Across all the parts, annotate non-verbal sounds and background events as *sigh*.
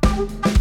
Conscious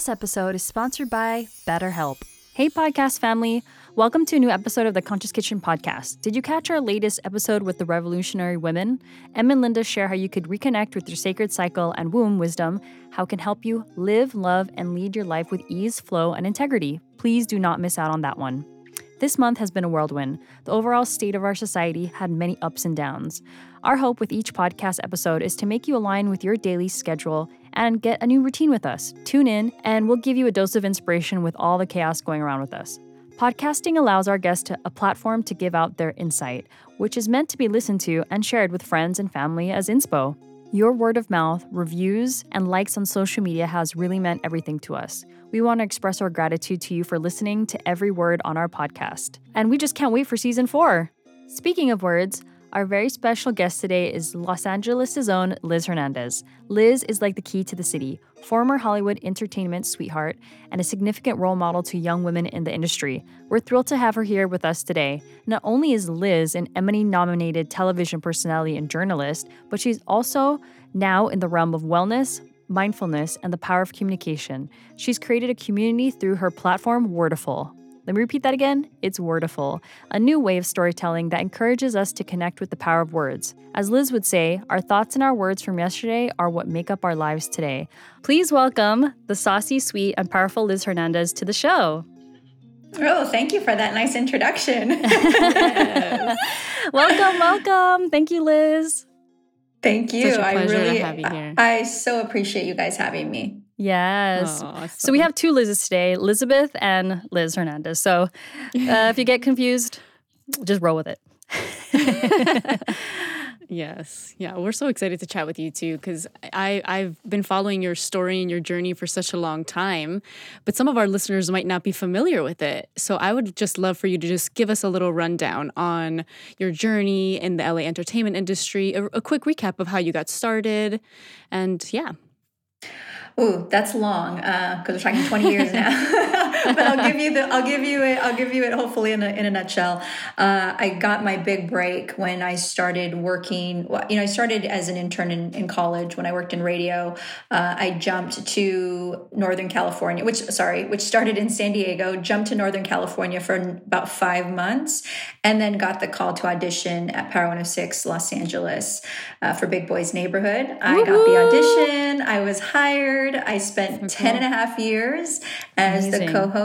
This episode is sponsored by BetterHelp. Hey, podcast family. Welcome to a new episode of the Conscious Kitchen podcast. Did you catch our latest episode with the revolutionary women? Em and Linda share how you could reconnect with your sacred cycle and womb wisdom, how it can help you live, love, and lead your life with ease, flow, and integrity. Please do not miss out on that one. This month has been a whirlwind. The overall state of our society had many ups and downs. Our hope with each podcast episode is to make you align with your daily schedule and get a new routine with us. Tune in, and we'll give you a dose of inspiration with all the chaos going around with us. Podcasting allows our guests to, a platform to give out their insight, which is meant to be listened to and shared with friends and family as inspo. Your word of mouth, reviews, and likes on social media has really meant everything to us. We want to express our gratitude to you for listening to every word on our podcast. And we just can't wait for season four. Speaking of words, our very special guest today is Los Angeles' own Liz Hernandez. Liz is like the key to the city, former Hollywood entertainment sweetheart, and a significant role model to young women in the industry. We're thrilled to have her here with us today. Not only is Liz an Emmy nominated television personality and journalist, but she's also now in the realm of wellness, mindfulness, and the power of communication. She's created a community through her platform, Wordiful. Let me repeat that again. It's Wordiful, a new way of storytelling that encourages us to connect with the power of words. As Liz would say, our thoughts and our words from yesterday are what make up our lives today. Please welcome the saucy, sweet, and powerful Liz Hernandez to the show. Oh, thank you for that nice introduction. *laughs* *laughs* welcome, welcome. Thank you, Liz. Thank you. I really have you here. I, I so appreciate you guys having me. Yes. So we have two Liz's today, Elizabeth and Liz Hernandez. So uh, if you get *laughs* confused, just roll with it. *laughs* Yes. Yeah. We're so excited to chat with you too, because I, I've been following your story and your journey for such a long time, but some of our listeners might not be familiar with it. So I would just love for you to just give us a little rundown on your journey in the LA entertainment industry, a, a quick recap of how you got started. And yeah. Ooh, that's long uh, because we're talking twenty years *laughs* now. *laughs* *laughs* but I'll give you the I'll give you it I'll give you it hopefully in a, in a nutshell. Uh, I got my big break when I started working. Well, you know, I started as an intern in, in college when I worked in radio. Uh, I jumped to Northern California, which sorry, which started in San Diego. Jumped to Northern California for about five months, and then got the call to audition at Power 106 Los Angeles uh, for Big Boys Neighborhood. I got the audition. I was hired. I spent 10 and a half years as Amazing. the co-host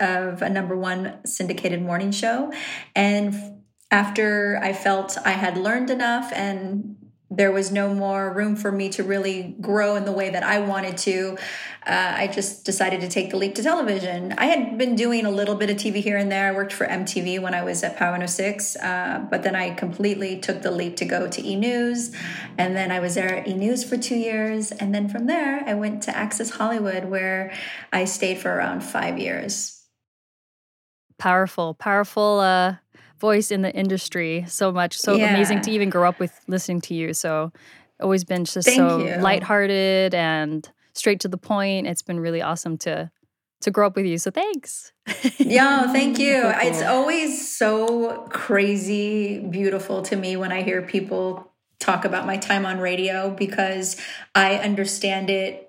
of a number one syndicated morning show. And after I felt I had learned enough and there was no more room for me to really grow in the way that I wanted to. Uh, I just decided to take the leap to television. I had been doing a little bit of TV here and there. I worked for MTV when I was at Power 106, uh, but then I completely took the leap to go to E News. And then I was there at E News for two years. And then from there, I went to Access Hollywood, where I stayed for around five years. Powerful, powerful uh, voice in the industry. So much, so amazing to even grow up with listening to you. So always been just Thank so you. lighthearted and straight to the point. It's been really awesome to to grow up with you. So thanks. Yeah, thank *laughs* you. So It's always so crazy beautiful to me when I hear people talk about my time on radio because I understand it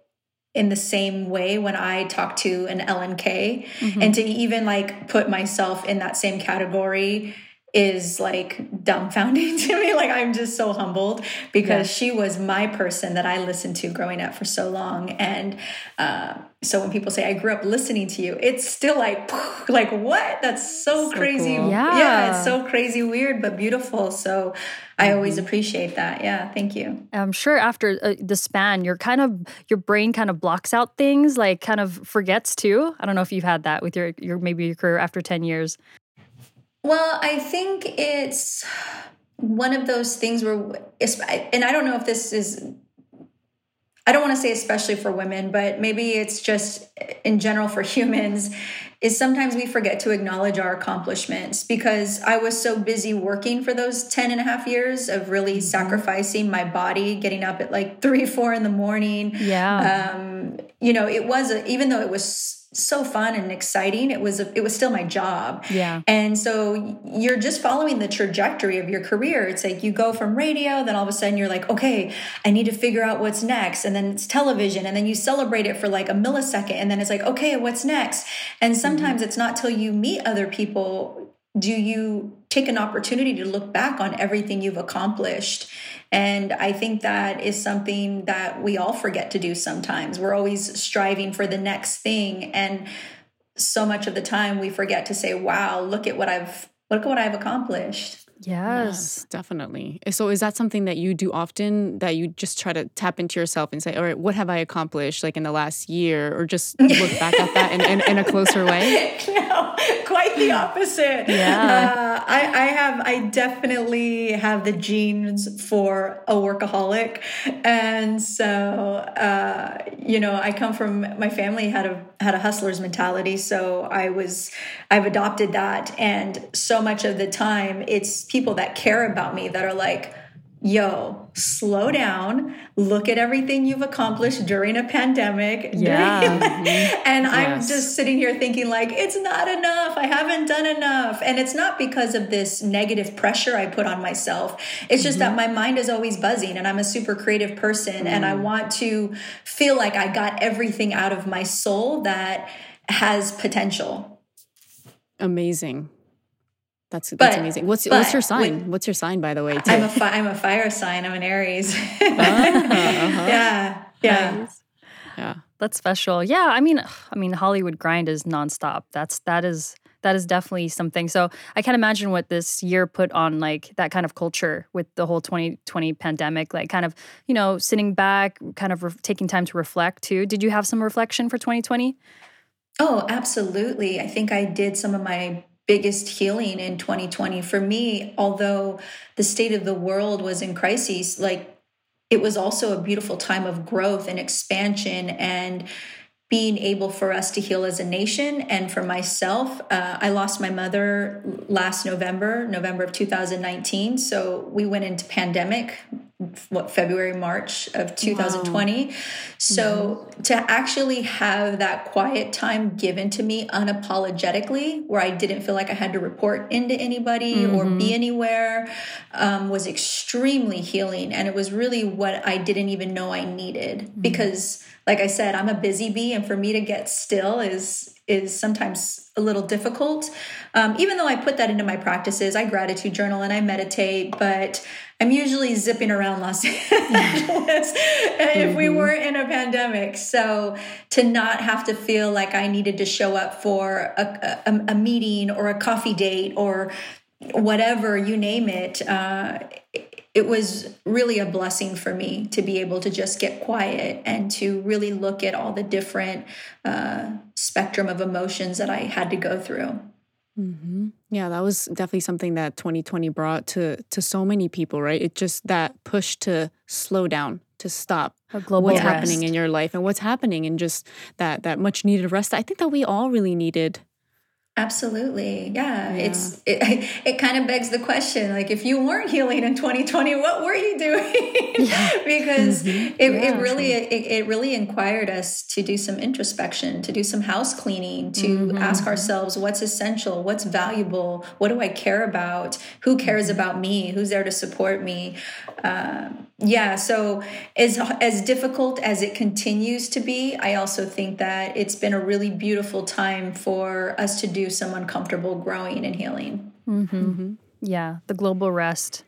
in the same way when I talk to an Ellen K. Mm-hmm. And to even like put myself in that same category is like dumbfounding *laughs* to me. Like I'm just so humbled because Yeah. she was my person that I listened to growing up for so long. And uh, so when people say I grew up listening to you, it's still like, *laughs* like what? That's so, So crazy. cool. yeah, Yeah. it's so crazy, weird, but beautiful. So I always appreciate that. Yeah, thank you. I'm sure after uh, the span, your kind of your brain kind of blocks out things, like kind of forgets too. I don't know if you've had that with your your maybe your career after ten years. Well, I think it's one of those things where, and I don't know if this is, I don't want to say especially for women, but maybe it's just in general for *laughs* humans, is sometimes we forget to acknowledge our accomplishments because I was so busy working for those 10 and a half years of really sacrificing my body, getting up at like three, four in the morning, Yeah. um, you know, it was a, even though it was so fun and exciting, it was a, it was still my job. Yeah. And so you're just following the trajectory of your career. It's like you go from radio, then all of a sudden you're like, okay, I need to figure out what's next, and then it's television, and then you celebrate it for like a millisecond, and then it's like, okay, what's next? And sometimes mm-hmm. it's not till you meet other people do you take an opportunity to look back on everything you've accomplished. And i think that is something that we all forget to do sometimes. We're always striving for the next thing. And so much of the time we forget to say wow look at what i've look at what i've accomplished Yes. definitely. So is that something that you do often that you just try to tap into yourself and say, all right, what have I accomplished like in the last year or just *laughs* look back at that in, in, in a closer way? *laughs* no, quite the opposite. Yeah. Uh, I, I have, I definitely have the genes for a workaholic. And so, uh, you know, I come from, my family had a, had a hustler's mentality. So I was, I've adopted that. And so much of the time it's people that care about me that are like, yo, slow down, look at everything you've accomplished during a pandemic. *laughs* Yeah. Mm-hmm. and I'm just sitting here thinking, like, it's not enough. I haven't done enough. And it's not because of this negative pressure I put on myself. It's just that mm-hmm. my mind is always buzzing and I'm a super creative person and I mm-hmm. want to feel like I got everything out of my soul that has potential. Amazing. That's that's But- amazing. What's what's your sign? with- what's your sign by the way? Too? I'm a fi- I'm a fire sign. I'm an Aries. *laughs* uh-huh. yeah. Yeah. Nice. yeah. That's special. Yeah, I mean, I mean, Hollywood grind is nonstop. That's that is that is definitely something. So I can't imagine what this year put on like that kind of culture with the whole 2020 pandemic. Like, kind of, you know, sitting back, kind of re- taking time to reflect too. Did you have some reflection for 2020? Oh, absolutely. I think I did some of my biggest healing in 2020. For me, although the state of the world was in crises, like it was also a beautiful time of growth and expansion and being able for us to heal as a nation and for myself uh, i lost my mother last november november of 2019 so we went into pandemic what february march of 2020 so to actually have that quiet time given to me unapologetically where i didn't feel like i had to report into anybody or be anywhere um, was extremely healing. And it was really what i didn't even know i needed. Because like i said i'm a busy bee and for me to get still is is sometimes a little difficult. Um, even though i put that into my practices i gratitude journal and i meditate but i'm usually zipping around los *laughs* angeles if we weren't in a pandemic. So to not have to feel like i needed to show up for a, a, a meeting or a coffee date or whatever you name it uh, it was really a blessing for me to be able to just get quiet and to really look at all the different uh, spectrum of emotions that I had to go through. Yeah, that was definitely something that 2020 brought to to so many people, right? It just that push to slow down, to stop. A global what's rest. happening in your life and what's happening and just that that much needed rest. I think that we all really needed. Absolutely. Yeah. It's it, *laughs* it kind of begs the question like if you weren't healing in 2020 what were you doing? *laughs* *laughs* because mm-hmm. it, it really it, it really inquired us to do some introspection, to do some house cleaning, to mm-hmm. ask ourselves what's essential, what's valuable, what do I care about, who cares mm-hmm. about me, who's there to support me. Um, yeah, so as as difficult as it continues to be, I also think that it's been a really beautiful time for us to do some uncomfortable growing and healing. Yeah, the global rest.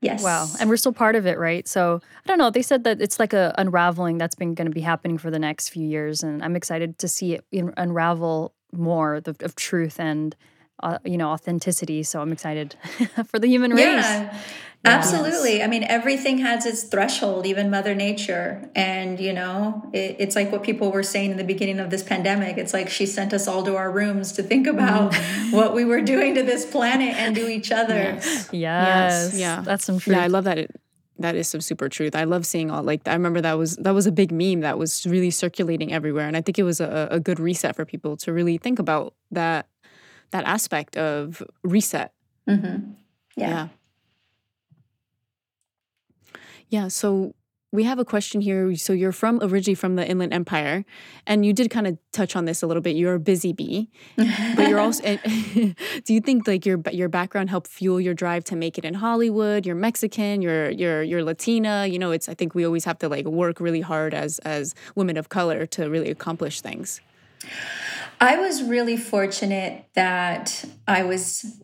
Yes. Wow. And we're still part of it, right? So I don't know. They said that it's like a unraveling that's been going to be happening for the next few years, and I'm excited to see it in- unravel more the, of truth and uh, you know authenticity. So I'm excited *laughs* for the human race. Yeah, absolutely. I mean, everything has its threshold, even Mother Nature. And, you know, it, it's like what people were saying in the beginning of this pandemic. It's like she sent us all to our rooms to think about Mm-hmm. *laughs* what we were doing to this planet and to each other. Yes. yeah. That's some truth. Yeah, I love that. It, that is some super truth. I love seeing all like I remember that was that was a big meme that was really circulating everywhere, and I think it was a, a good reset for people to really think about that that aspect of reset. hmm Yeah. Yeah. Yeah. So we have a question here. So you're from originally from the Inland Empire, and you did kind of touch on this a little bit. You're a busy bee, but you're also. *laughs* *laughs* do you think like your your background helped fuel your drive to make it in Hollywood? You're Mexican. You're you're you're Latina. You know, it's. I think we always have to like work really hard as as women of color to really accomplish things. I was really fortunate that I was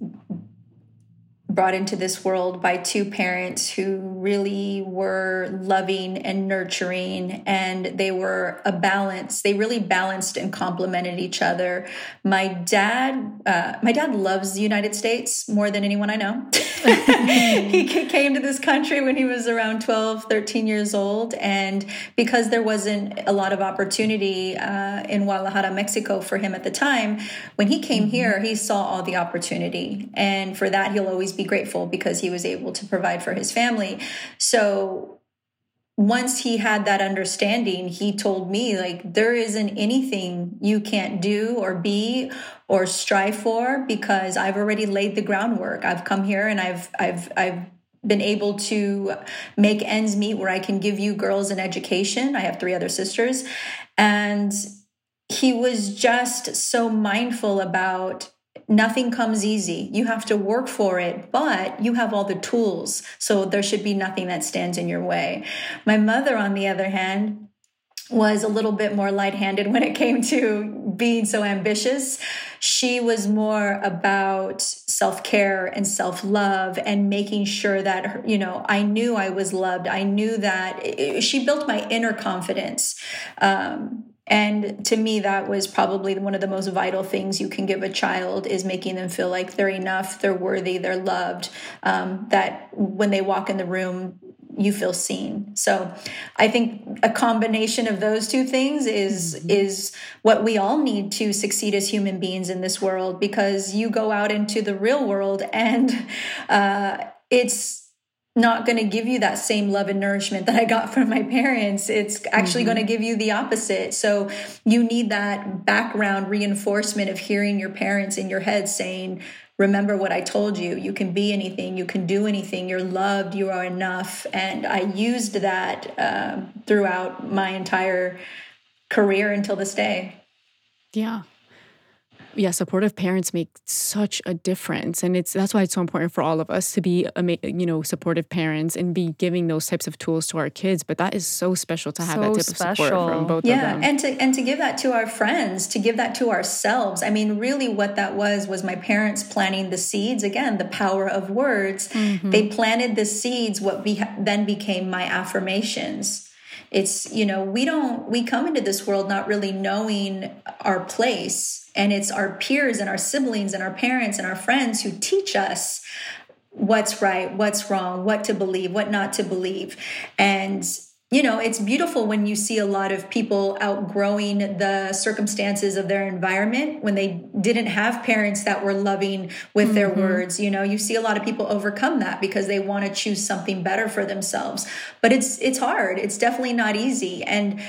brought into this world by two parents who really were loving and nurturing and they were a balance. They really balanced and complemented each other. My dad uh, my dad loves the united states more than anyone i know. *laughs* He came to this country when he was around 12 13 years old and because there wasn't a lot of opportunity uh, in guadalajara mexico for him at the time when he came here he saw all the opportunity. And for that he'll always be grateful because he was able to provide for his family so once he had that understanding, he told me, like, there isn't anything you can't do or be or strive for because I've already laid the groundwork. I've come here and I've, I've, I've, been able to make ends meet where I can give you girls an education. I have three other sisters. And he was just so mindful about nothing comes easy. You have to work for it, but you have all the tools. So there should be nothing that stands in your way. My mother, on the other hand, was a little bit more light handed when it came to being so ambitious. She was more about self care and self love and making sure that, you know, I knew I was loved. I knew that it, she built my inner confidence. Um, and to me that was probably one of the most vital things you can give a child is making them feel like they're enough they're worthy they're loved um, that when they walk in the room you feel seen. So i think a combination of those two things is is what we all need to succeed as human beings in this world because you go out into the real world and uh, it's not going to give you that same love and nourishment that I got *laughs* from my parents. It's actually going to give you the opposite. So you need that background reinforcement of hearing your parents in your head saying, Remember what I told you. You can be anything. You can do anything. You're loved. You are enough. And I used that um, throughout my entire career until this day. Yeah. Yeah, supportive parents make such a difference, and it's that's why it's so important for all of us to be, you know, supportive parents and be giving those types of tools to our kids. But that is so special to have that So type of support from both yeah of them. Yeah. And to and to give that to our friends to give that to ourselves i mean really what that was was my parents planting the seeds again the power of words mm-hmm. they planted the seeds what be, then became my affirmations it's you know we don't we come into this world not really knowing our place and it's our peers and our siblings and our parents and our friends who teach us what's right, what's wrong, what to believe, what not to believe. And you know, it's beautiful when you see a lot of people outgrowing the circumstances of their environment when they didn't have parents that were loving with their mm-hmm. words. You know, you see a lot of people overcome that because they want to choose something better for themselves. But it's it's hard. It's definitely not easy. And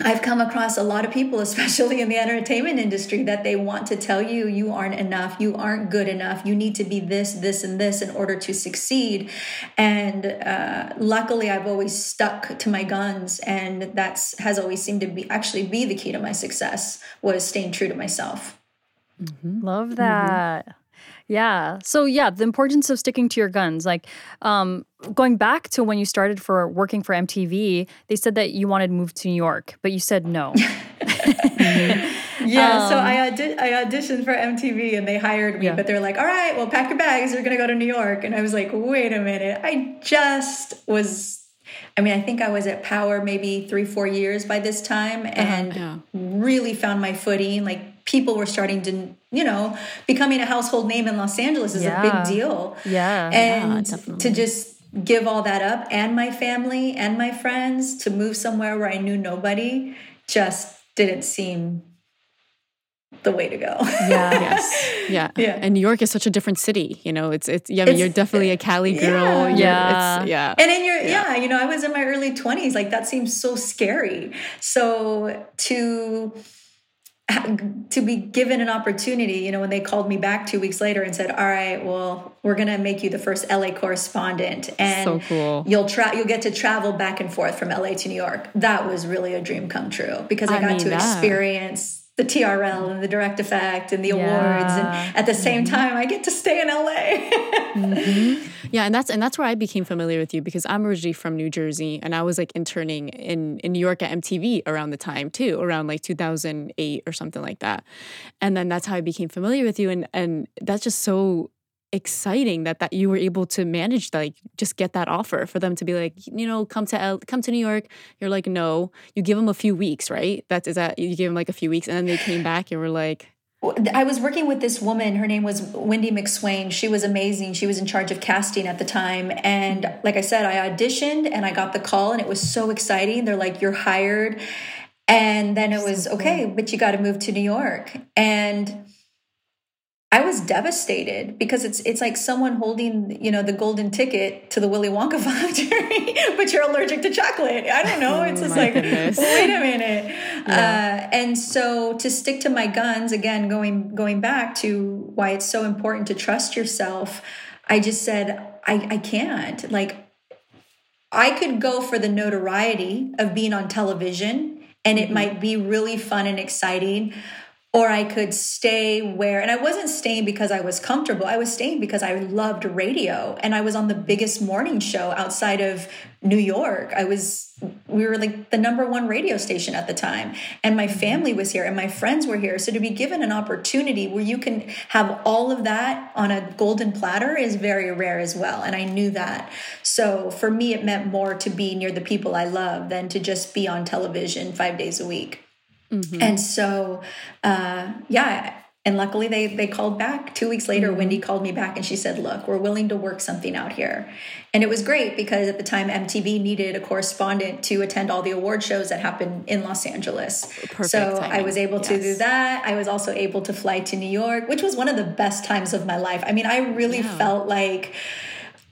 I've come across a lot of people, *laughs* especially in the entertainment industry, that they want to tell you you aren't enough, you aren't good enough, you need to be this, this, and this in order to succeed. And uh, luckily, I've always stuck to my guns, and that's has always seemed to be actually be the key to my success was staying true to myself. Love that. Yeah. So yeah, the importance of sticking to your guns. Like um, going back to when you started for working for MTV, they said that you wanted to move to New York, but you said no. *laughs* Yeah, so I, audi- I auditioned for MTV and they hired me, Yeah. but they're like, all right, well, pack your bags. You're going to go to New York. And I was like, wait a minute. I just was, I mean, I think I was at Power maybe three, four years by this time and yeah. really found my footing. Like people were starting to, you know, becoming a household name in Los Angeles is Yeah. a big deal. Yeah. And definitely. to just give all that up and my family and my friends to move somewhere where I knew nobody just didn't seem the way to go. yeah. *laughs* Yes. Yeah. Yeah. And New York is such a different city. You know, it's it's yeah, I mean, It's- you're definitely a Cali girl. Yeah. Yeah. It's, yeah. And in your yeah. you know, I was in my early 20s, like that seems so scary. So to *laughs* to be given an opportunity, you know, when they called me back 2 weeks later and said, "All right, well, we're going to make you the first LA correspondent and So cool. you'll tra- you'll get to travel back and forth from LA to New York." That was really a dream come true because I, I got to that- experience the TRL and the direct effect and the awards and at the same mm-hmm. time I get to stay in LA. *laughs* Mm-hmm. Yeah, and that's and that's where I became familiar with you because I'm originally from New Jersey and I was like interning in in New York at MTV around the time too, around like 2008 or something like that. And then that's how I became familiar with you and and that's just so exciting that that you were able to manage like just get that offer for them to be like you know come to L- come to New York you're like no you give them a few weeks right that's is that you give them like a few weeks and then they came back and were like I was working with this woman. Her name was Wendy McSwain. She was amazing. She was in charge of casting at the time. And like I said, I auditioned and I got the call, and it was so exciting. They're like, You're hired. And then it was, Okay, but you got to move to New York. And I was devastated because it's it's like someone holding you know the golden ticket to the Willy Wonka *laughs* factory, but you're allergic to chocolate. I don't know. It's *laughs* Oh just like goodness. wait a minute. Uh, and so to stick to my guns again, going going back to why it's so important to trust yourself. I just said I I can't like I could go for the notoriety of being on television and it might be really fun and exciting. Or I could stay where, and I wasn't staying because I was comfortable. I was staying because I loved radio and I was on the biggest morning show outside of New York. I was, we were like the number one radio station at the time. And my mm-hmm. family was here and my friends were here. So to be given an opportunity where you can have all of that on a golden platter is very rare as well. And I knew that. So for me, it meant more to be near the people I love than to just be on television five days a week. And so, uh, yeah. And luckily, they they called back. Two weeks later, Wendy called me back and she said, "Look, we're willing to work something out here." And it was great because at the time, MTV needed a correspondent to attend all the award shows that happened in Los Angeles. Perfect so I was able to do that. I was also able to fly to New York, which was one of the best times of my life. I mean, I really Yeah. felt like.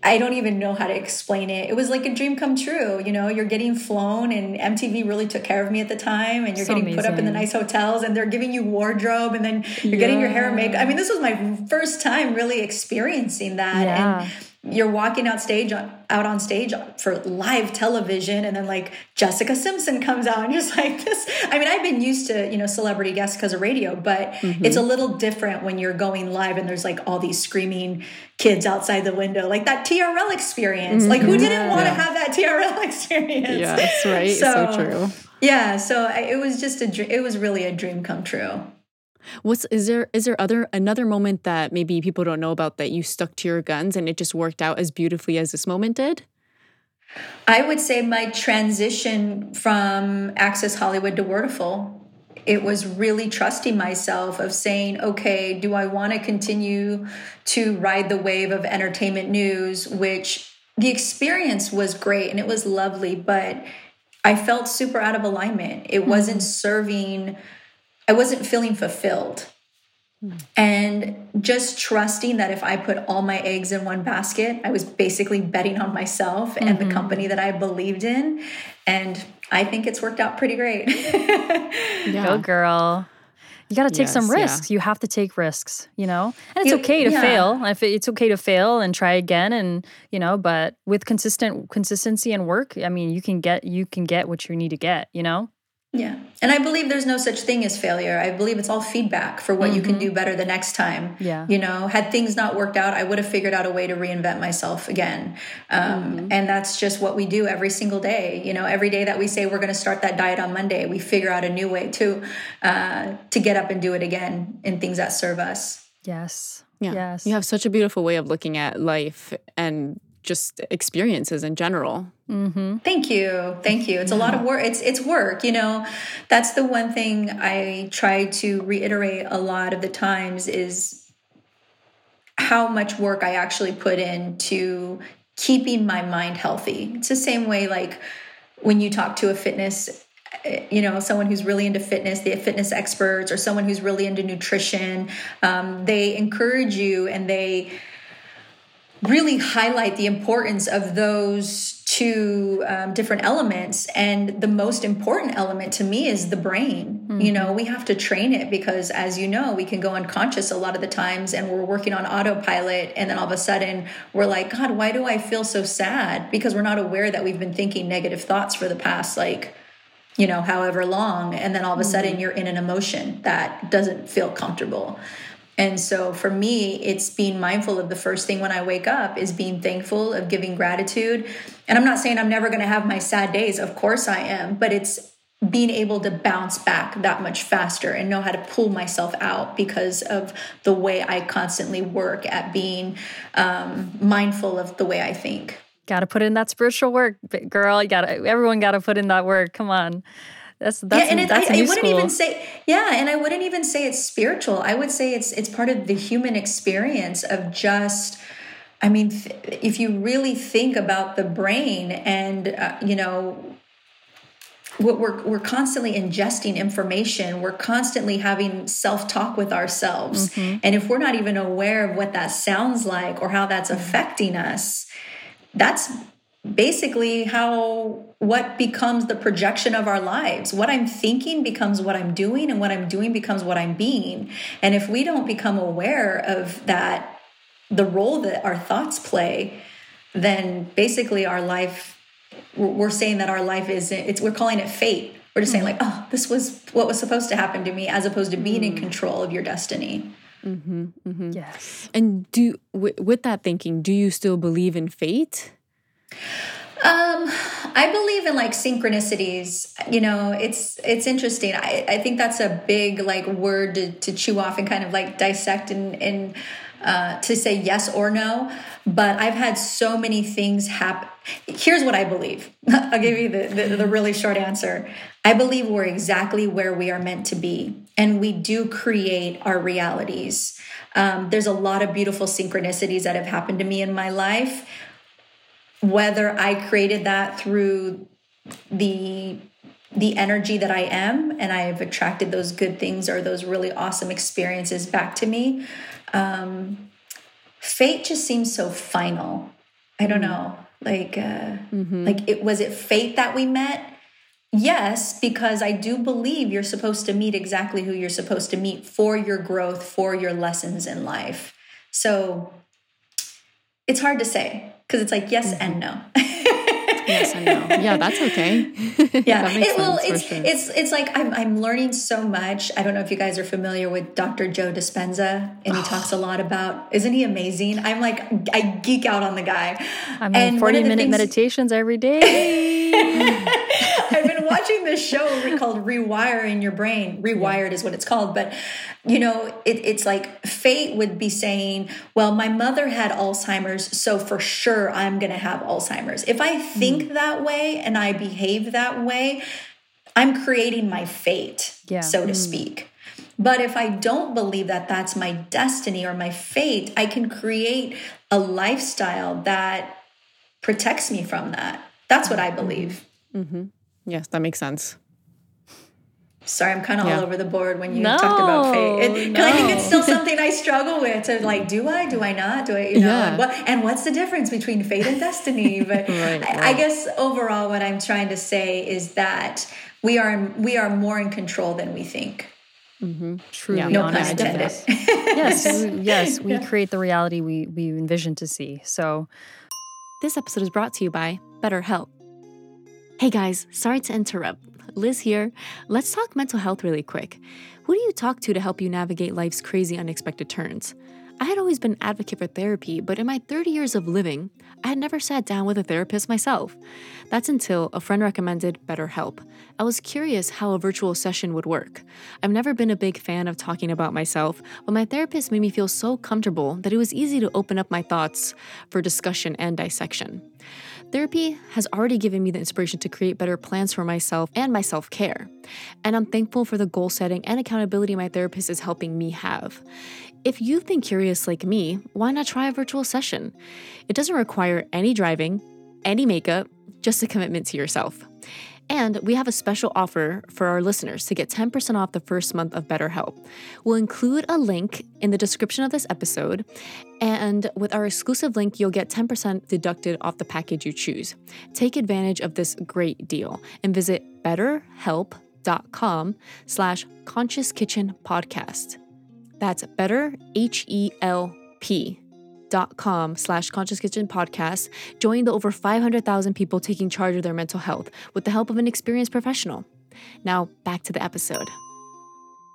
I don't even know how to explain it. It was like a dream come true. You know, you're getting flown, and MTV really took care of me at the time, and you're So getting put up in the nice hotels, and they're giving you wardrobe, and then you're getting your hair and makeup. I mean, this was my first time really experiencing that. Yeah. And you're walking out stage on, out on stage for live television and then like Jessica Simpson comes out and just like this I mean I've been used to you know celebrity guests because of radio but mm-hmm. it's a little different when you're going live and there's like all these screaming kids outside the window like that TRL experience. Like who mm-hmm. didn't want to Yeah. have that TRL *laughs* experience? Yes right. So, true. yeah so I, it was just a it was really a dream come true What's is there is there other another moment that maybe people don't know about that you stuck to your guns and it just worked out as beautifully as this moment did? I would say my transition from Access Hollywood to Wordiful, it was really trusting myself of saying, okay, do I want to continue to ride the wave of entertainment news, which the experience was great and it was lovely, but I felt super out of alignment. It hmm. wasn't serving, I wasn't feeling fulfilled. Hmm. And just trusting that if I put all my eggs in one basket, I was basically betting on myself and the mm-hmm. company that I believed in. And I think it's worked out pretty great. *laughs* Yeah. Go girl. You got to take some Yes, yeah. risks. You have to take risks, you know? And it's You- okay to yeah. fail. If it- it's okay to fail and try again and, you know, but with consistent consistency and work, I mean, you can get you can get what you need to get, you know? Yeah. And I believe there's no such thing as failure. I believe it's all feedback for what you can do better the next time. Yeah. You know, had things not worked out, I would have figured out a way to reinvent myself again. Um, And that's just what we do every single day. You know, every day that we say we're going to start that diet on Monday, we figure out a new way to uh, to get up and do it again in things that serve us. Yes. Yeah. Yes. You have such a beautiful way of looking at life and just experiences in general. Thank you. Thank you. It's a lot of work. It's it's work, you know. That's the one thing I try to reiterate a lot of the times is how much work I actually put into keeping my mind healthy. It's the same way like when you talk to a fitness you know someone who's really into fitness the fitness experts or someone who's really into nutrition um, they encourage you and they really highlight the importance of those two um, different elements. And the most important element to me is the brain. You know, we have to train it because, as you know, we can go unconscious a lot of the times and we're working on autopilot. And then all of a sudden, we're like, God, why do I feel so sad? Because we're not aware that we've been thinking negative thoughts for the past, like, you know, however long. And then all of a sudden, you're in an emotion that doesn't feel comfortable. And so for me, it's being mindful of the first thing when I wake up is being thankful, of giving gratitude. And I'm not saying I'm never going to have my sad days. Of course I am. But it's being able to bounce back that much faster and know how to pull myself out because of the way I constantly work at being um, mindful of the way I think. Got to put in that spiritual work, girl. You got. Everyone got to put in that work. Come on. That's that's yeah, and it, that's I, I wouldn't school. even say yeah, and I wouldn't even say it's spiritual. I would say it's it's part of the human experience of just. I mean, if you really think about the brain, and uh, you know, we're we're we're constantly ingesting information. We're constantly having self talk with ourselves, Mm-hmm. and if we're not even aware of what that sounds like or how that's affecting us, that's basically how what becomes the projection of our lives what i'm thinking becomes what i'm doing and what i'm doing becomes what i'm being and if we don't become aware of that the role that our thoughts play then basically our life we're we're saying that our life is it's we're calling it fate we're just saying like oh this was what was supposed to happen to me as opposed to being in control of your destiny mm-hmm, mm-hmm. yes. And do w- with that thinking, do you still believe in fate? Um, I believe in like synchronicities. You know, it's it's interesting. I, I think that's a big like word to, to chew off and kind of like dissect and and uh, to say yes or no. But I've had so many things happen. Here's what I believe. *laughs* I'll give you the, the the really short answer. I believe we're exactly where we are meant to be, and we do create our realities. Um, there's a lot of beautiful synchronicities that have happened to me in my life whether I created that through the the energy that I am and I have attracted those good things or those really awesome experiences back to me. Um, fate just seems so final. I don't know. Like uh, like it was it fate that we met? Yes, because I do believe you're supposed to meet exactly who you're supposed to meet for your growth, for your lessons in life. So it's hard to say because it's like yes and no. *laughs* Yes, I know. Yeah, that's okay. *laughs* yeah, that it, well, it's sure. it's it's like I'm I'm learning so much. I don't know if you guys are familiar with Dr. Joe Dispenza, and he oh. talks a lot about. Isn't he amazing? I'm like I geek out on the guy. I mean, And forty minute things- meditations every day. *laughs* Watching this show called Rewiring Your Brain. Rewired is what it's called. But, you know, it, it's like fate would be saying, well, my mother had Alzheimer's, so for sure I'm going to have Alzheimer's. If I think mm. that way and I behave that way, I'm creating my fate, Yeah. so to mm. speak. But if I don't believe that that's my destiny or my fate, I can create a lifestyle that protects me from that. That's what I mm-hmm. believe. Mm-hmm. Yes, that makes sense. Sorry, I'm kind of Yeah. all over the board when you No, talked about fate. Because I think it's still *laughs* something I struggle with. To like, do I? Do I not? Do I? You know? Yeah. And, what, and what's the difference between fate and destiny? *laughs* But Right, I, I guess overall, what I'm trying to say is that we are we are more in control than we think. Mm-hmm. Truly Yeah. No pun honest. intended. yes, *laughs* we, yes, we create the reality we we envision to see. So This episode is brought to you by BetterHelp. Hey guys, sorry to interrupt. Liz here. Let's talk mental health really quick. Who do you talk to to help you navigate life's crazy, unexpected turns? I had always been an advocate for therapy, but in my 30 years of living, I had never sat down with a therapist myself. That's until a friend recommended BetterHelp. I was curious how a virtual session would work. I've never been a big fan of talking about myself, but my therapist made me feel so comfortable that it was easy to open up my thoughts for discussion and dissection. Therapy has already given me the inspiration to create better plans for myself and my self care. And I'm thankful for the goal setting and accountability my therapist is helping me have. If you've been curious like me, why not try a virtual session? It doesn't require any driving, any makeup, just a commitment to yourself. And we have a special offer for our listeners to get 10% off the first month of BetterHelp. We'll include a link in the description of this episode. And with our exclusive link, you'll get 10% deducted off the package you choose. Take advantage of this great deal and visit betterhelp.com slash conscious kitchen podcast. That's better, H E L P dot com slash conscious kitchen podcast. Join the over 500000 people taking charge of their mental health with the help of an experienced professional. Now back to the episode.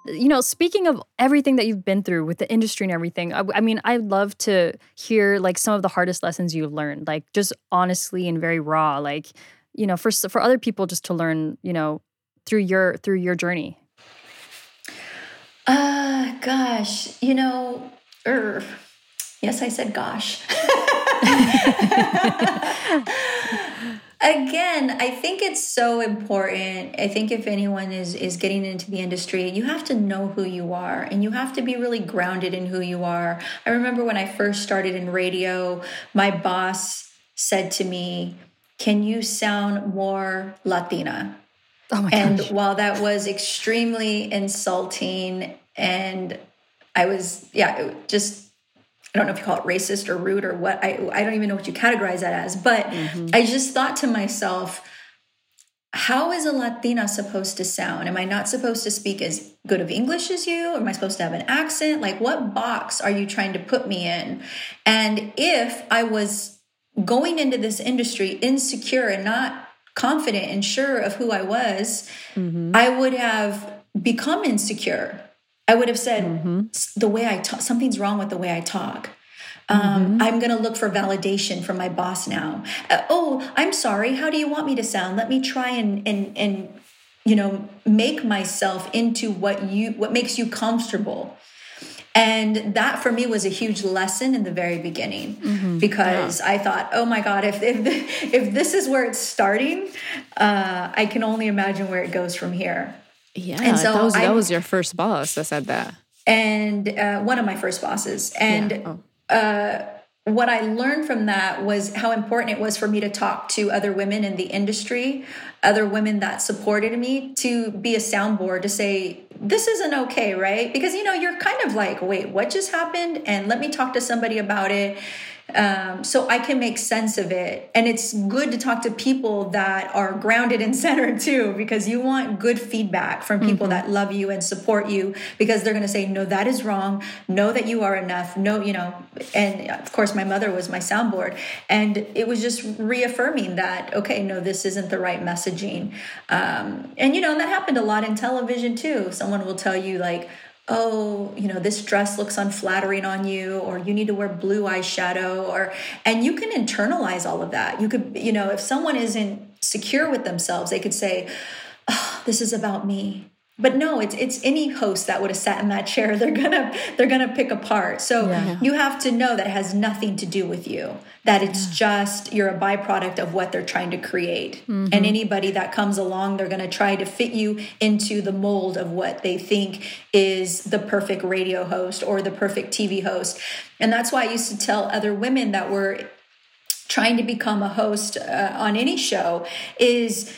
You know, speaking of everything that you've been through with the industry and everything, I, I mean, I'd love to hear like some of the hardest lessons you've learned, like just honestly and very raw, like you know, for for other people just to learn, you know, through your through your journey. Uh, gosh, you know, er, yes, I said gosh. *laughs* Again, I think it's so important. I think if anyone is is getting into the industry, you have to know who you are and you have to be really grounded in who you are. I remember when I first started in radio, my boss said to me, "Can you sound more Latina?" Oh my And gosh. while that was extremely insulting, and I was, yeah, it just, I don't know if you call it racist or rude or what, I, I don't even know what you categorize that as, but mm-hmm. I just thought to myself, how is a Latina supposed to sound? Am I not supposed to speak as good of English as you? Am I supposed to have an accent? Like, what box are you trying to put me in? And if I was going into this industry insecure and not confident and sure of who I was, mm-hmm. I would have become insecure. I would have said, "S- the way I talk, something's wrong with the way I talk. Um, I'm going to look for validation from my boss now. Uh, oh, I'm sorry. How do you want me to sound? Let me try and and and you know make myself into what you what makes you comfortable. And that for me was a huge lesson in the very beginning because I thought, oh my God, if, if, if this is where it's starting, uh, I can only imagine where it goes from here. Yeah And so that was I- that was your first boss that said that and uh, one of my first bosses. And Yeah. Oh. uh, what I learned from that was how important it was for me to talk to other women in the industry, other women that supported me, to be a soundboard to say, this isn't okay, right? Because, you know, you're kind of like, wait, what just happened? And let me talk to somebody about it. Um, so I can make sense of it. And it's good to talk to people that are grounded and *laughs* centered too, because you want good feedback from people that love you and support you because they're going to say, no, that is wrong. Know that you are enough. No, you know, and of course, my mother was my soundboard. And it was just reaffirming that, okay, no, this isn't the right messaging. Um, and, you know, and that happened a lot in television too. Someone will tell you, like, oh you know this dress looks unflattering on you or you need to wear blue eyeshadow or and you can internalize all of that. You could you know if someone isn't secure with themselves they could say oh, this is about me but no it's it's any host that would have sat in that chair *laughs* they're gonna they're gonna pick apart. So Yeah. you have to know that it has nothing to do with you that it's just you're a byproduct of what they're trying to create. And anybody that comes along they're going to try to fit you into the mold of what they think is the perfect radio host or the perfect tv host. And that's why i used to tell other women that were trying to become a host uh, on any show is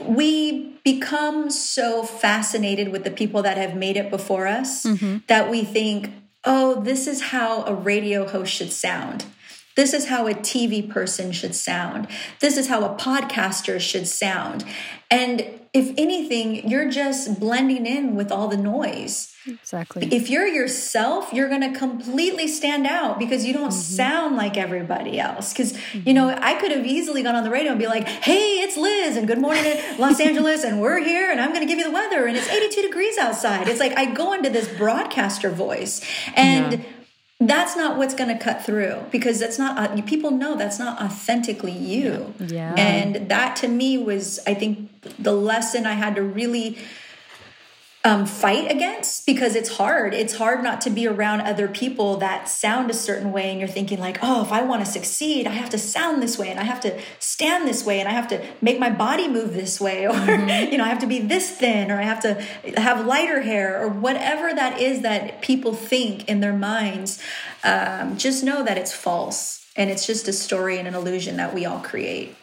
we become so fascinated with the people that have made it before us mm-hmm. that we think, oh, this is how a radio host should sound. This is how a TV person should sound. This is how a podcaster should sound. And if anything, you're just blending in with all the noise. Exactly. If you're yourself, you're going to completely stand out because you don't sound like everybody else. Because, you know, I could have easily gone on the radio and be like, hey, it's Liz, and good morning in *laughs* Los Angeles, and we're here, and I'm going to give you the weather, and it's 82 degrees outside. It's like I go into this broadcaster voice, and Yeah. that's not what's going to cut through because that's not, uh, people know that's not authentically you. Yeah. And that to me was, I think, the lesson I had to really um, fight against because it's hard. It's hard not to be around other people that sound a certain way, and you're thinking like, oh, if I want to succeed, I have to sound this way, and I have to stand this way, and I have to make my body move this way, *laughs* or you know, I have to be this thin, or I have to have lighter hair, or whatever that is that people think in their minds. Um, just know that it's false, and it's just a story and an illusion that we all create.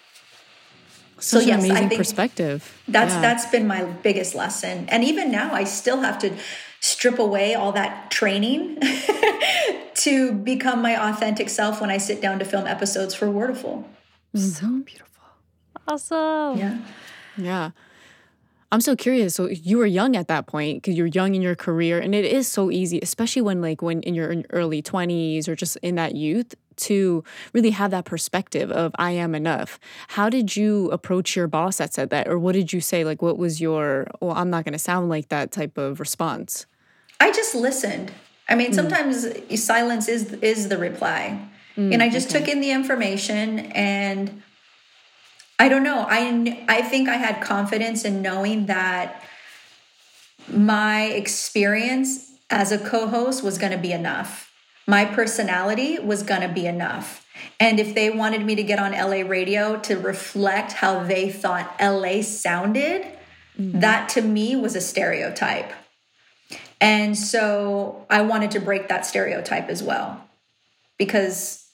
So, Such yes, an I think- perspective. That's Yeah. that's been my biggest lesson. And even now I still have to strip away all that training *laughs* to become my authentic self when I sit down to film episodes for Wordiful. so mm-hmm. beautiful. Awesome. Yeah. Yeah. I'm so curious. So you were young at that point because you're young in your career, and it is so easy, especially when like when in your early 20s or just in that youth, to really have that perspective of I am enough. How did you approach your boss that said that, or what did you say? Like, what was your well, I'm not going to sound like that type of response? I just listened. I mean, hmm. sometimes silence is is the reply. Hmm, and I just took in the information and I don't know. I I think I had confidence in knowing that my experience as a co-host was going to be enough. My personality was going to be enough. And if they wanted me to get on LA radio to reflect how they thought LA sounded, mm-hmm. that to me was a stereotype. And so I wanted to break that stereotype as well. Because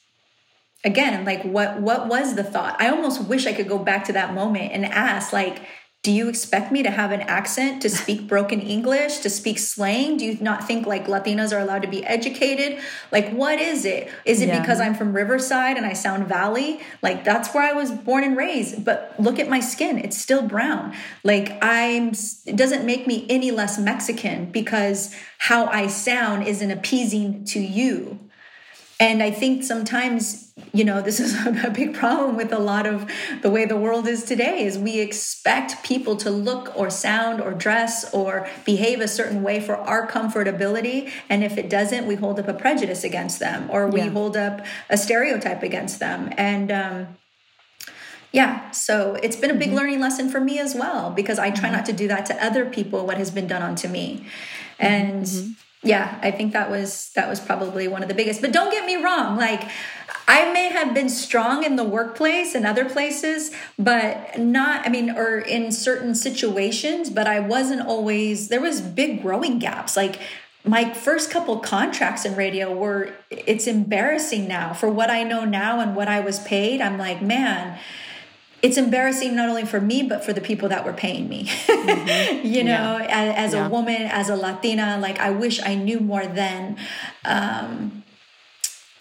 again, like what what was the thought? I almost wish I could go back to that moment and ask like do you expect me to have an accent, to speak broken English, to speak slang? Do you not think like Latinas are allowed to be educated? Like, what is it? Is it Yeah. because I'm from Riverside and I sound Valley? Like, that's where I was born and raised. But look at my skin, it's still brown. Like, I'm, it doesn't make me any less Mexican because how I sound isn't appeasing to you. And I think sometimes, you know, this is *laughs* a big problem with a lot of the way the world is today is we expect people to look or sound or dress or behave a certain way for our comfortability. And if it doesn't, we hold up a prejudice against them or we Yeah. hold up a stereotype against them. And, um, yeah, so it's been a big mm-hmm. learning lesson for me as well because I try mm-hmm. not to do that to other people what has been done onto me. Mm-hmm. And yeah, I think that was that was probably one of the biggest. But don't get me wrong, like I may have been strong in the workplace and other places, but not I mean or in certain situations, but I wasn't always there was big growing gaps. Like my first couple contracts in radio were it's embarrassing now for what I know now and what I was paid. I'm like, man, it's embarrassing not only for me but for the people that were paying me. *laughs* You know as, as Yeah. a woman as a latina like i wish i knew more then. Um,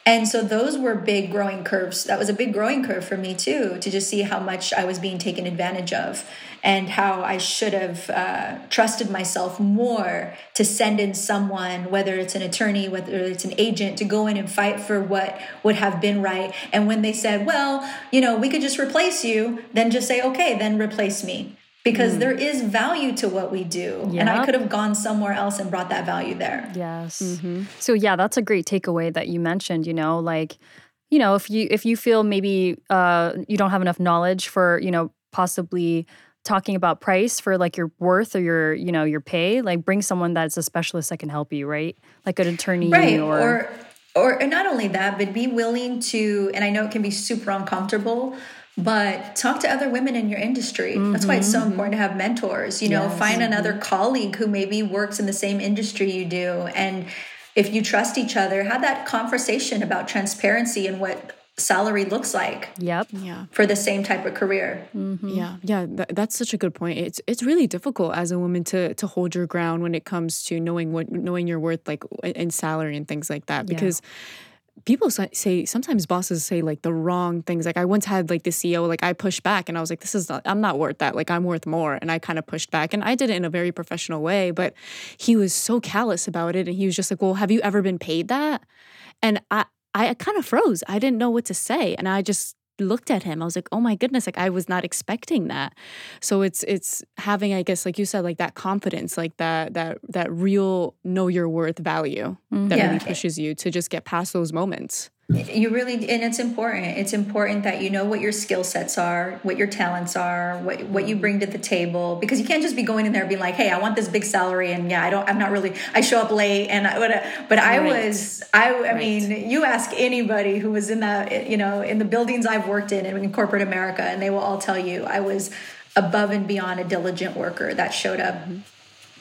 and so those were big growing curves. That was a big growing curve for me too to just see how much i was being taken advantage of and how i should have uh, trusted myself more to send in someone whether it's an attorney whether it's an agent to go in and fight for what would have been right. And when they said well you know we could just replace you then just say okay then replace me. Because there is value to what we do and i could have gone somewhere else and brought that value there. Yes. So yeah, that's a great takeaway that you mentioned, you know, like you know, if you if you feel maybe uh you don't have enough knowledge for, you know, possibly talking about price for like your worth or your, you know, your pay, like bring someone that's a specialist that can help you, right? Like an attorney right or, or or and not only that but be willing to and i know it can be super uncomfortable but talk to other women in your industry that's why it's so mm-hmm. important to have mentors you know Yes. find another mm-hmm. colleague who maybe works in the same industry you do and if you trust each other have that conversation about transparency and what salary looks like Yep. Yeah. for the same type of career mm-hmm. Yeah, yeah, that, that's such a good point. It's it's really difficult as a woman to to hold your ground when it comes to knowing what knowing your worth, like in salary and things like that, because people say, say sometimes bosses say like the wrong things. Like I once had like the CEO, like I pushed back and I was like, this is not, I'm not worth that. Like I'm worth more. And I kind of pushed back and I did it in a very professional way, but he was so callous about it. And he was just like, well, have you ever been paid that? And I, I kind of froze. I didn't know what to say. And I just looked at him. I was like, "Oh my goodness, like I was not expecting that." So it's it's having I guess like you said like that confidence, like that that that real know your worth value that mm-hmm. Yeah. really pushes you to just get past those moments. You really, and it's important. It's important that you know what your skill sets are, what your talents are, what what you bring to the table, because you can't just be going in there and being like, "Hey, I want this big salary," and yeah, I don't, I'm not really, I show up late, and I, but, but I Right. was, I, I mean, you ask anybody who was in that, you know, in the buildings I've worked in in corporate America, and they will all tell you I was above and beyond a diligent worker that showed up mm-hmm.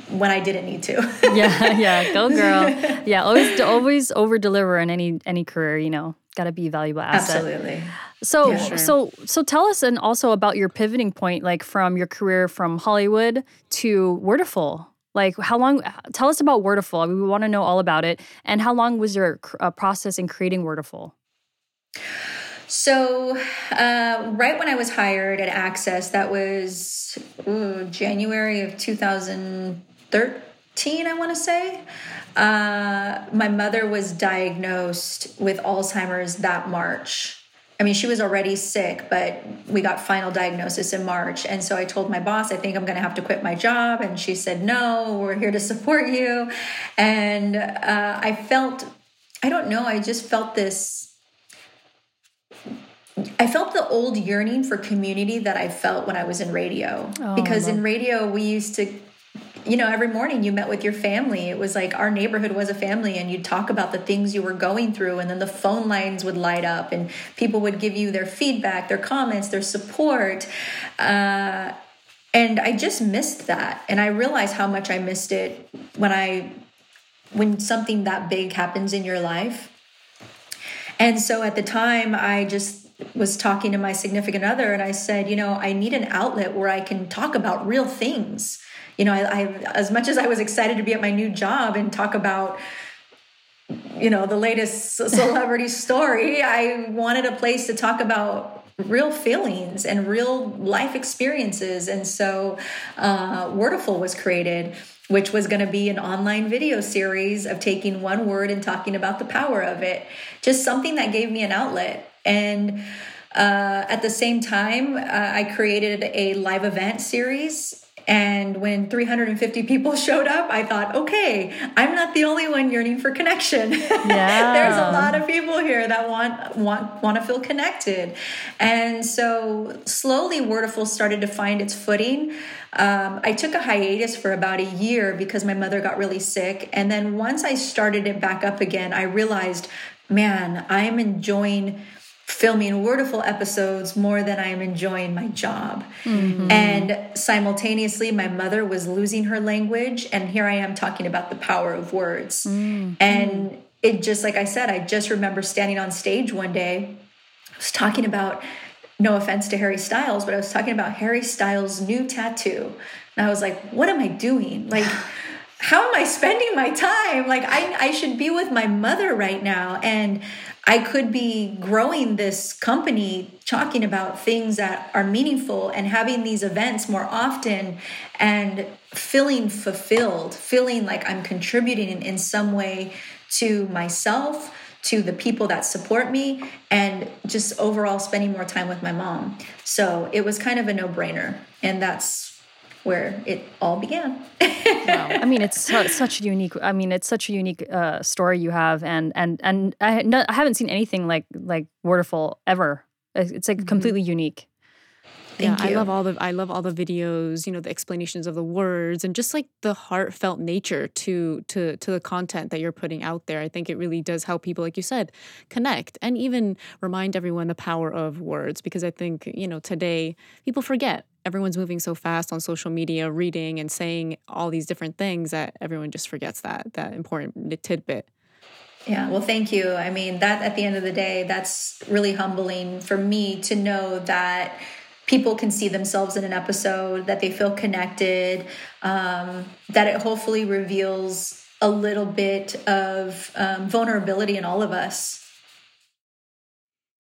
When I didn't need to. *laughs* yeah, yeah, go girl. *laughs* Yeah, always always over deliver in any any career. You know, got to be valuable asset. Absolutely. So Yeah. Sure. so so tell us and also about your pivoting point, like from your career from Hollywood to Wordiful. Like how long? Tell us about Wordiful. I mean, we want to know all about it. And how long was your uh, process in creating Wordiful? So, uh, right when I was hired at Access, that was ooh, January of 2013, I want to say. Uh, my mother was diagnosed with Alzheimer's that March. I mean, she was already sick, but we got final diagnosis in March. And so I told my boss, I think I'm going to have to quit my job. And she said, No, we're here to *laughs* support you. And uh, I felt, I don't know, I just felt this I felt the old yearning for community that I felt when I was in radio. because in radio, we used to, you know, every morning you met with your family. It was like our neighborhood was a family, and you'd talk about the things you were going through, and then the phone lines would light up, and people would give you their feedback, their comments, their support. Uh, and I just missed that. And I realized how much I missed it when I, when something that big happens in your life. And so at the time, I just was talking to my significant other, and I said, you know, I need an outlet where I can talk about real things. You know, I, I as much as I was excited to be at my new job and talk about, you know, the latest celebrity *laughs* story, I wanted a place to talk about real feelings and real life experiences. And so, uh, Wordiful was created which was going to be an online video series of taking one word and talking about the power of it. Just something that gave me an outlet. And uh, at the same time, uh, I created a live event series. And when 350 people showed up, I thought, okay, I'm not the only one yearning for connection. Yeah. *laughs* There's a lot of people here that want want want to feel connected. And so slowly Wordiful started to find its footing. Um, I took a hiatus for about a year because my mother got really sick. And then once I started it back up again, I realized, man, I'm enjoying filming Wordiful episodes more than I am enjoying my job. Mm-hmm. And simultaneously, my mother was losing her language. And here I am talking about the power of words. Mm-hmm. And it just, like I said, I just remember standing on stage one day, I was talking about no offense to Harry Styles, but I was talking about Harry Styles' new tattoo. And I was like, what am I doing? Like, *sighs* how am I spending my time? Like, I, I should be with my mother right now. And I could be growing this company, talking about things that are meaningful and having these events more often and feeling fulfilled, feeling like I'm contributing in, in some way to myself to the people that support me and just overall spending more time with my mom. So it was kind of a no brainer. And that's where it all began. I mean, it's su- such a unique. I mean, it's such a unique uh, story you have, and and and I, no, I haven't seen anything like like Wordiful ever. It's it's, like completely unique. Thank yeah, I love all the I love all the videos, you know, the explanations of the words and just like the heartfelt nature to to to the content that you're putting out there. I think it really does help people like you said connect and even remind everyone the power of words because I think, you know, today people forget. Everyone's moving so fast on social media, reading and saying all these different things that everyone just forgets that that important tidbit. Yeah, well, thank you. I mean, that at the end of the day, that's really humbling for me to know that people can see themselves in an episode, that they feel connected, um, that it hopefully reveals a little bit of um, vulnerability in all of us.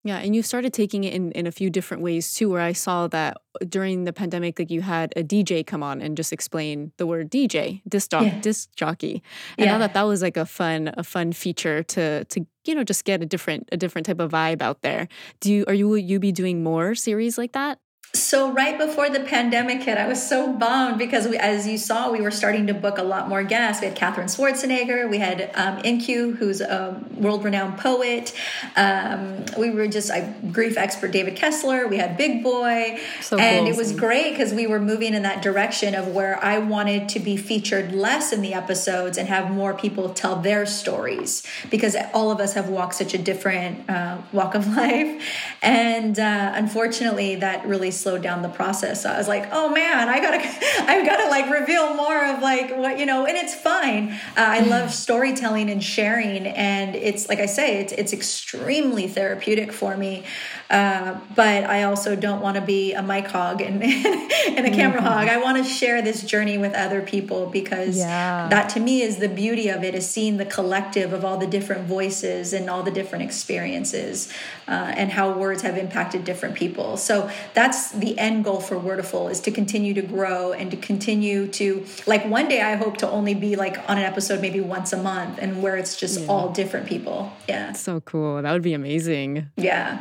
Yeah, and you started taking it in, in a few different ways too, where I saw that during the pandemic, like you had a DJ come on and just explain the word DJ, disc, jo- Yeah. disc jockey. And I Yeah. thought that was like a fun, a fun feature to to you know just get a different a different type of vibe out there. Do you are you will you be doing more series like that? So right before the pandemic hit, I was so bummed because we, as you saw, we were starting to book a lot more guests. We had Catherine Schwarzenegger, we had um, In-Q, who's a world-renowned poet. Um, we were just a grief expert, David Kessler. We had Big Boy, So and cool. it was great because we were moving in that direction of where I wanted to be featured less in the episodes and have more people tell their stories because all of us have walked such a different uh, walk of *laughs* life, and uh, unfortunately, that really slowed down the process. So I was like, oh man, I gotta, *laughs* I've got to like reveal more of like what you know, and it's fine. Uh, I love storytelling and sharing, and it's like I say, it's it's extremely therapeutic for me. Uh, but I also don't want to be a mic hog and, *laughs* and a camera hog. I want to share this journey with other people because Yeah. that to me is the beauty of it is seeing the collective of all the different voices and all the different experiences uh, and how words have impacted different people. So that's the end goal for Wordiful is to continue to grow and to continue to like one day I hope to only be like on an episode maybe once a month and where it's just all different people. Yeah. So cool. That would be amazing. Yeah.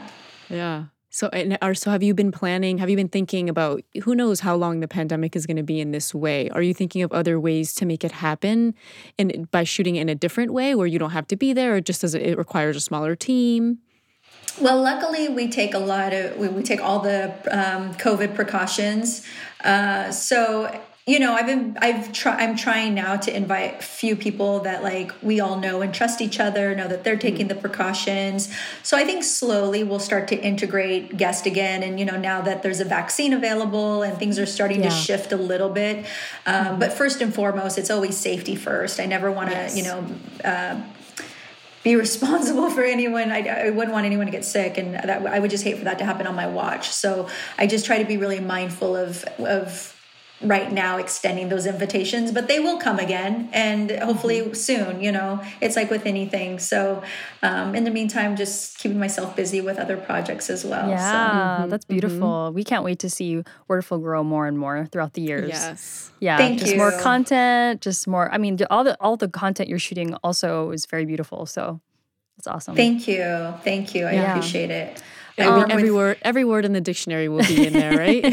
Yeah. So and are so have you been planning, have you been thinking about who knows how long the pandemic is going to be in this way? Are you thinking of other ways to make it happen and by shooting in a different way where you don't have to be there or just as it requires a smaller team? Well, luckily, we take a lot of we, we take all the um, COVID precautions. Uh, so you know, I've been I've try I'm trying now to invite few people that like we all know and trust each other, know that they're taking the precautions. So I think slowly we'll start to integrate guest again, and you know, now that there's a vaccine available and things are starting Yeah. to shift a little bit. Um, But first and foremost, it's always safety first. I never want to Yes. you know. Uh, be responsible for anyone. I, I wouldn't want anyone to get sick, and that I would just hate for that to happen on my watch. So I just try to be really mindful of of right now extending those invitations, but they will come again, and hopefully mm-hmm. soon. You know, it's like with anything. So um, in the meantime, just keeping myself busy with other projects as well. So. Yeah, mm-hmm, that's beautiful. Mm-hmm. We can't wait to see Wordiful grow more and more throughout the years. Yes. Yeah, Thank just more content, just more. I mean, all the all the content you're shooting also is very beautiful. So it's awesome. Thank you, thank you. I Yeah. appreciate it. I um, Every, with- word every word in the dictionary will be in there, right? *laughs*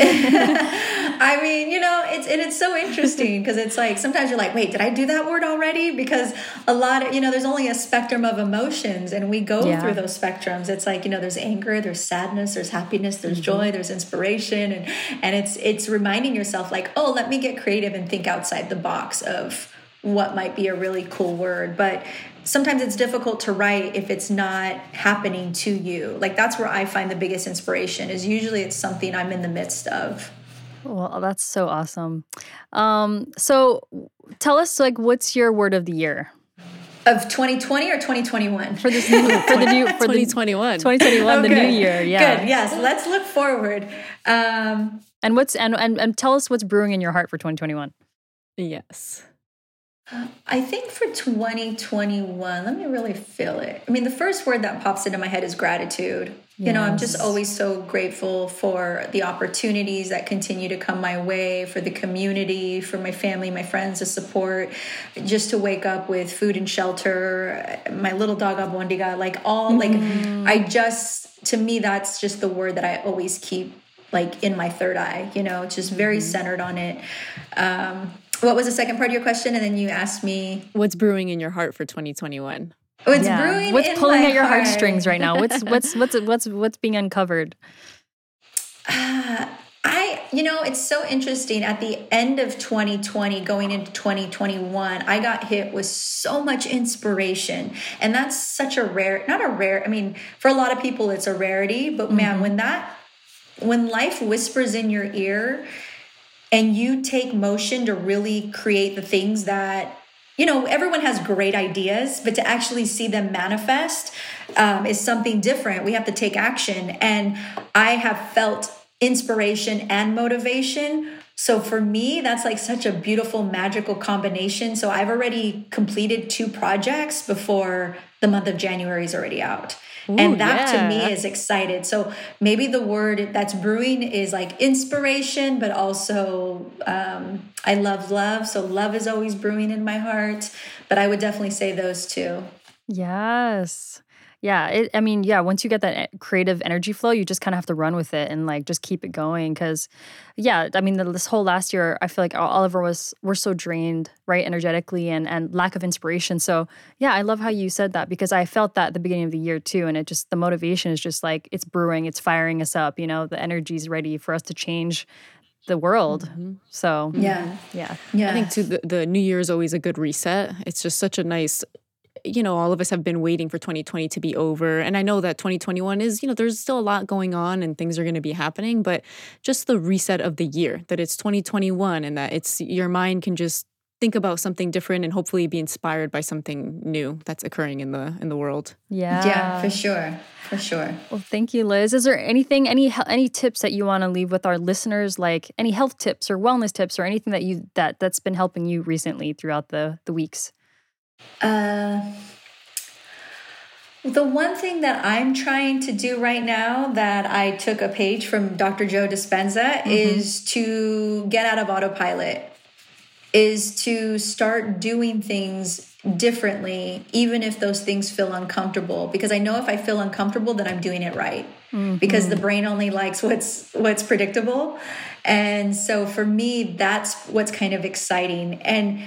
I mean, you know, it's and it's so interesting because it's like sometimes you're like, wait, did I do that word already? Because a lot of you know, there's only a spectrum of emotions, and we go Yeah. through those spectrums. It's like you know, there's anger, there's sadness, there's happiness, there's mm-hmm. joy, there's inspiration, and and it's it's reminding yourself like, oh, let me get creative and think outside the box of what might be a really cool word, but. Sometimes it's difficult to write if it's not happening to you. Like that's where I find the biggest inspiration is usually it's something I'm in the midst of. Well, that's so awesome. Um, so tell us, like, what's your word of the year Of 2020 or 2021? for this new for the new for the 2021. 2021, the new year? Yeah. Good. Yes. Let's look forward. Um, And what's and, and and tell us what's brewing in your heart for 2021. Yes. I think for 2021, let me really feel it. I mean, the first word that pops into my head is gratitude. You know, I'm just always so grateful for the opportunities that continue to come my way, for the community, for my family, my friends, the support, just to wake up with food and shelter, my little dog Abondiga, like all, like, I just, to me, that's just the word that I always keep like in my third eye, you know, just very centered on it. Um, what was the second part of your question? And then you asked me, What's brewing in your heart for 2021? oh, it's Yeah. brewing. What's in pulling my at your heart. heartstrings right now? What's what's *laughs* what's what's what's what's being uncovered? Uh, I, you know, it's so interesting. At the end of 2020, going into 2021, I got hit with so much inspiration. And that's such a rare, not a rare, I mean, for a lot of people, it's a rarity, but man, mm-hmm. when that, when life whispers in your ear and you take motion to really create the things that you know everyone has great ideas but to actually see them manifest um, is something different. We have to take action. And i have felt inspiration and motivation So for me, that's like such a beautiful, magical combination. So I've already completed two projects before the month of January is already out. and that to me is excited. So maybe the word that's brewing is like inspiration, but also um, I love love. So love is always brewing in my heart. But I would definitely say those two. Yes. Yeah. It, I mean, yeah, once you get that e- creative energy flow, you just kind of have to run with it and like just keep it going. Cause, yeah, I mean, the, this whole last year, I feel like all- Oliver was, we're so drained, right? Energetically and, and lack of inspiration. So, yeah, I love how you said that because I felt that at the beginning of the year too. And it just, the motivation is just like, it's brewing, it's firing us up. You know, the energy is ready for us to change the world. Mm-hmm. So, Yeah. yeah. Yeah. I think too the, the new year is always a good reset. It's just such a nice you know, all of us have been waiting for 2020 to be over. And I know that 2021 is, you know, there's still a lot going on and things are going to be happening, but just the reset of the year that it's 2021 and that it's your mind can just think about something different and hopefully be inspired by something new that's occurring in the in the world. Yeah. yeah, for sure. For sure. Well, thank you, Liz. Is there anything, any any tips that you want to leave with our listeners, like any health tips or wellness tips, or anything that you that that's been helping you recently throughout the the weeks? Uh, the one thing that I'm trying to do right now that I took a page from Dr. Joe Dispenza is to get out of autopilot, is to start doing things differently, even if those things feel uncomfortable. Because I know if I feel uncomfortable, then I'm doing it right. Because the brain only likes what's what's predictable. And so for me, that's what's kind of exciting. And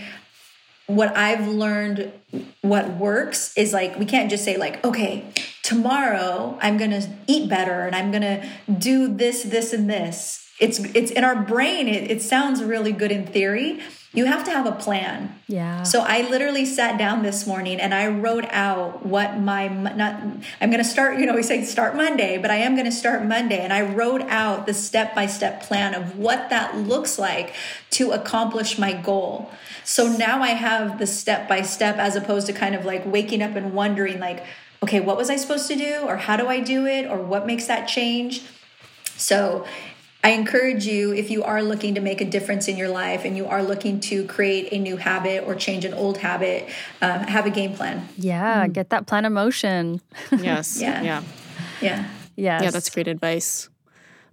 what I've learned what works is like we can't just say like okay tomorrow I'm going to eat better and I'm going to do this this and this it's it's in our brain it, it sounds really good in theory you have to have a plan Yeah. so I literally sat down this morning and I wrote out what my not I'm going to start, you know, we say start Monday, but I am going to start Monday and I wrote out the step-by-step plan of what that looks like to accomplish my goal. So now I have the step by step as opposed to kind of like waking up and wondering like okay, what was I supposed to do or how do I do it or what makes that change? So I encourage you, if you are looking to make a difference in your life and you are looking to create a new habit or change an old habit, um, have a game plan. yeah. Get that plan of motion. *laughs* Yes. Yeah. Yeah. Yeah. Yes. Yeah, that's great advice.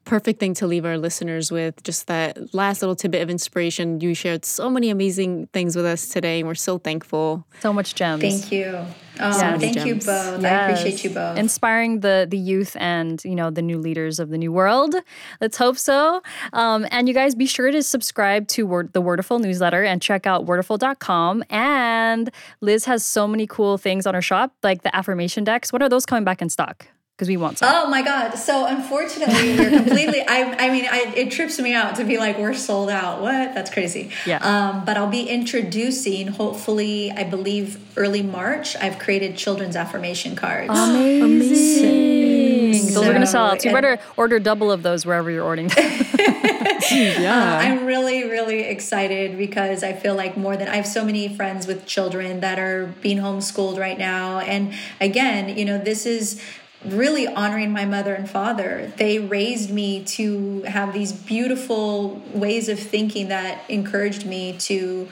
Perfect thing to leave our listeners with. Just that last little tidbit of inspiration. You shared so many amazing things with us today, and we're so thankful. So much gems. Thank you. Oh, Yes. thank you Gems. both. I appreciate you both. Inspiring the the youth and you know the new leaders of the new world. Let's hope so. Um, and you guys be sure to subscribe to Word, the Wordiful newsletter and check out wordiful.com. And Liz has so many cool things on her shop, like the affirmation decks. When are those coming back in stock? Because we want some. Oh my God. So unfortunately, *laughs* we're completely, I, I mean, I, it trips me out to be like, we're sold out. What? That's crazy. Yeah. Um, but I'll be introducing, hopefully, I believe early March, I've created children's affirmation cards. Amazing. *gasps* Amazing. Those are going to sell out. So you better order double of those wherever you're ordering. *laughs* *laughs* Yeah. I'm really, really excited because I feel like more than I have so many friends with children that are being homeschooled right now. And again, you know, this is really honoring my mother and father. They raised me to have these beautiful ways of thinking that encouraged me to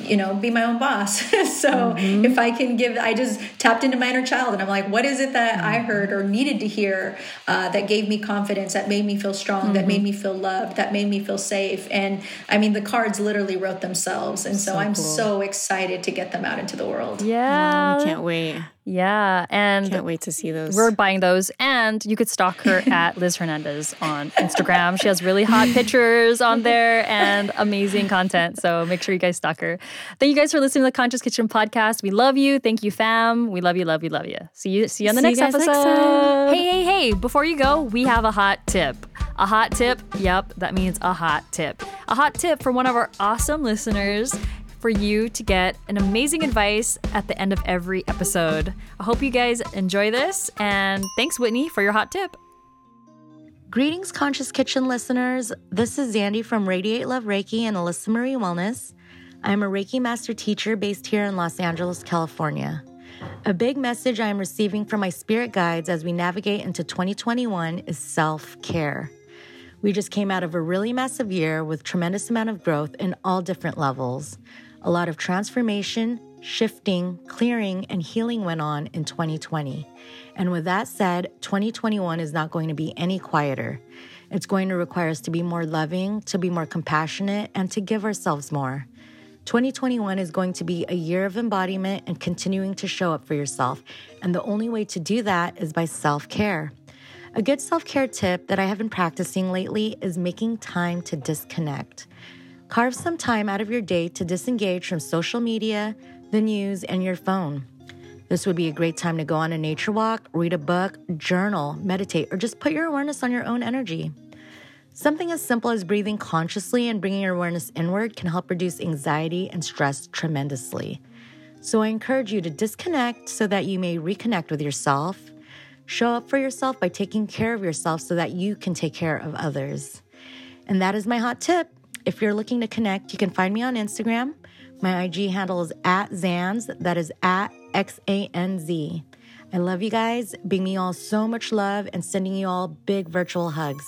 you know be my own boss. *laughs* So mm-hmm. if i can give i just tapped into my inner child and i'm like what is it that i mm-hmm. heard or needed to hear uh, that gave me confidence that made me feel strong that made mm-hmm. me feel loved that made me feel safe? And i mean the cards literally wrote themselves. And so, i'm so excited to get them out into the world. Yeah. we can't wait. Yeah. And Can't wait to see those. We're buying those, and you could stalk her *laughs* at Liz Hernandez on Instagram. She has really hot pictures on there and amazing content. So make sure you guys stalk her. Thank you guys for listening to the Conscious Kitchen podcast. We love you. Thank you, fam. We love you, love you, love you. See you. See you on the See next episode. next time. Hey, hey, hey! Before you go, we have a hot tip. A hot tip. Yep, that means a hot tip. A hot tip from one of our awesome listeners for you to get an amazing advice at the end of every episode. I hope you guys enjoy this, and thanks, Whitney, for your hot tip. Greetings, Conscious Kitchen listeners. This is Zandy from Radiate Love Reiki and Alyssa Marie Wellness. I'm a Reiki master teacher based here in Los Angeles, California. A big message I am receiving from my spirit guides as we navigate into 2021 is self care. We just came out of a really massive year with tremendous amount of growth in all different levels. A lot of transformation, shifting, clearing, and healing went on in 2020. And with that said, 2021 is not going to be any quieter. It's going to require us to be more loving, to be more compassionate, and to give ourselves more. 2021 is going to be a year of embodiment and continuing to show up for yourself. And the only way to do that is by self care. A good self care tip that I have been practicing lately is making time to disconnect. Carve some time out of your day to disengage from social media, the news, and your phone. This would be a great time to go on a nature walk, read a book, journal, meditate, or just put your awareness on your own energy. Something as simple as breathing consciously and bringing your awareness inward can help reduce anxiety and stress tremendously. So I encourage you to disconnect so that you may reconnect with yourself. Show up for yourself by taking care of yourself so that you can take care of others. And that is my hot tip. If you're looking to connect, you can find me on Instagram. My IG handle is at Zanz, that is at X A N Z. I love you guys, bring me all so much love, and sending you all big virtual hugs.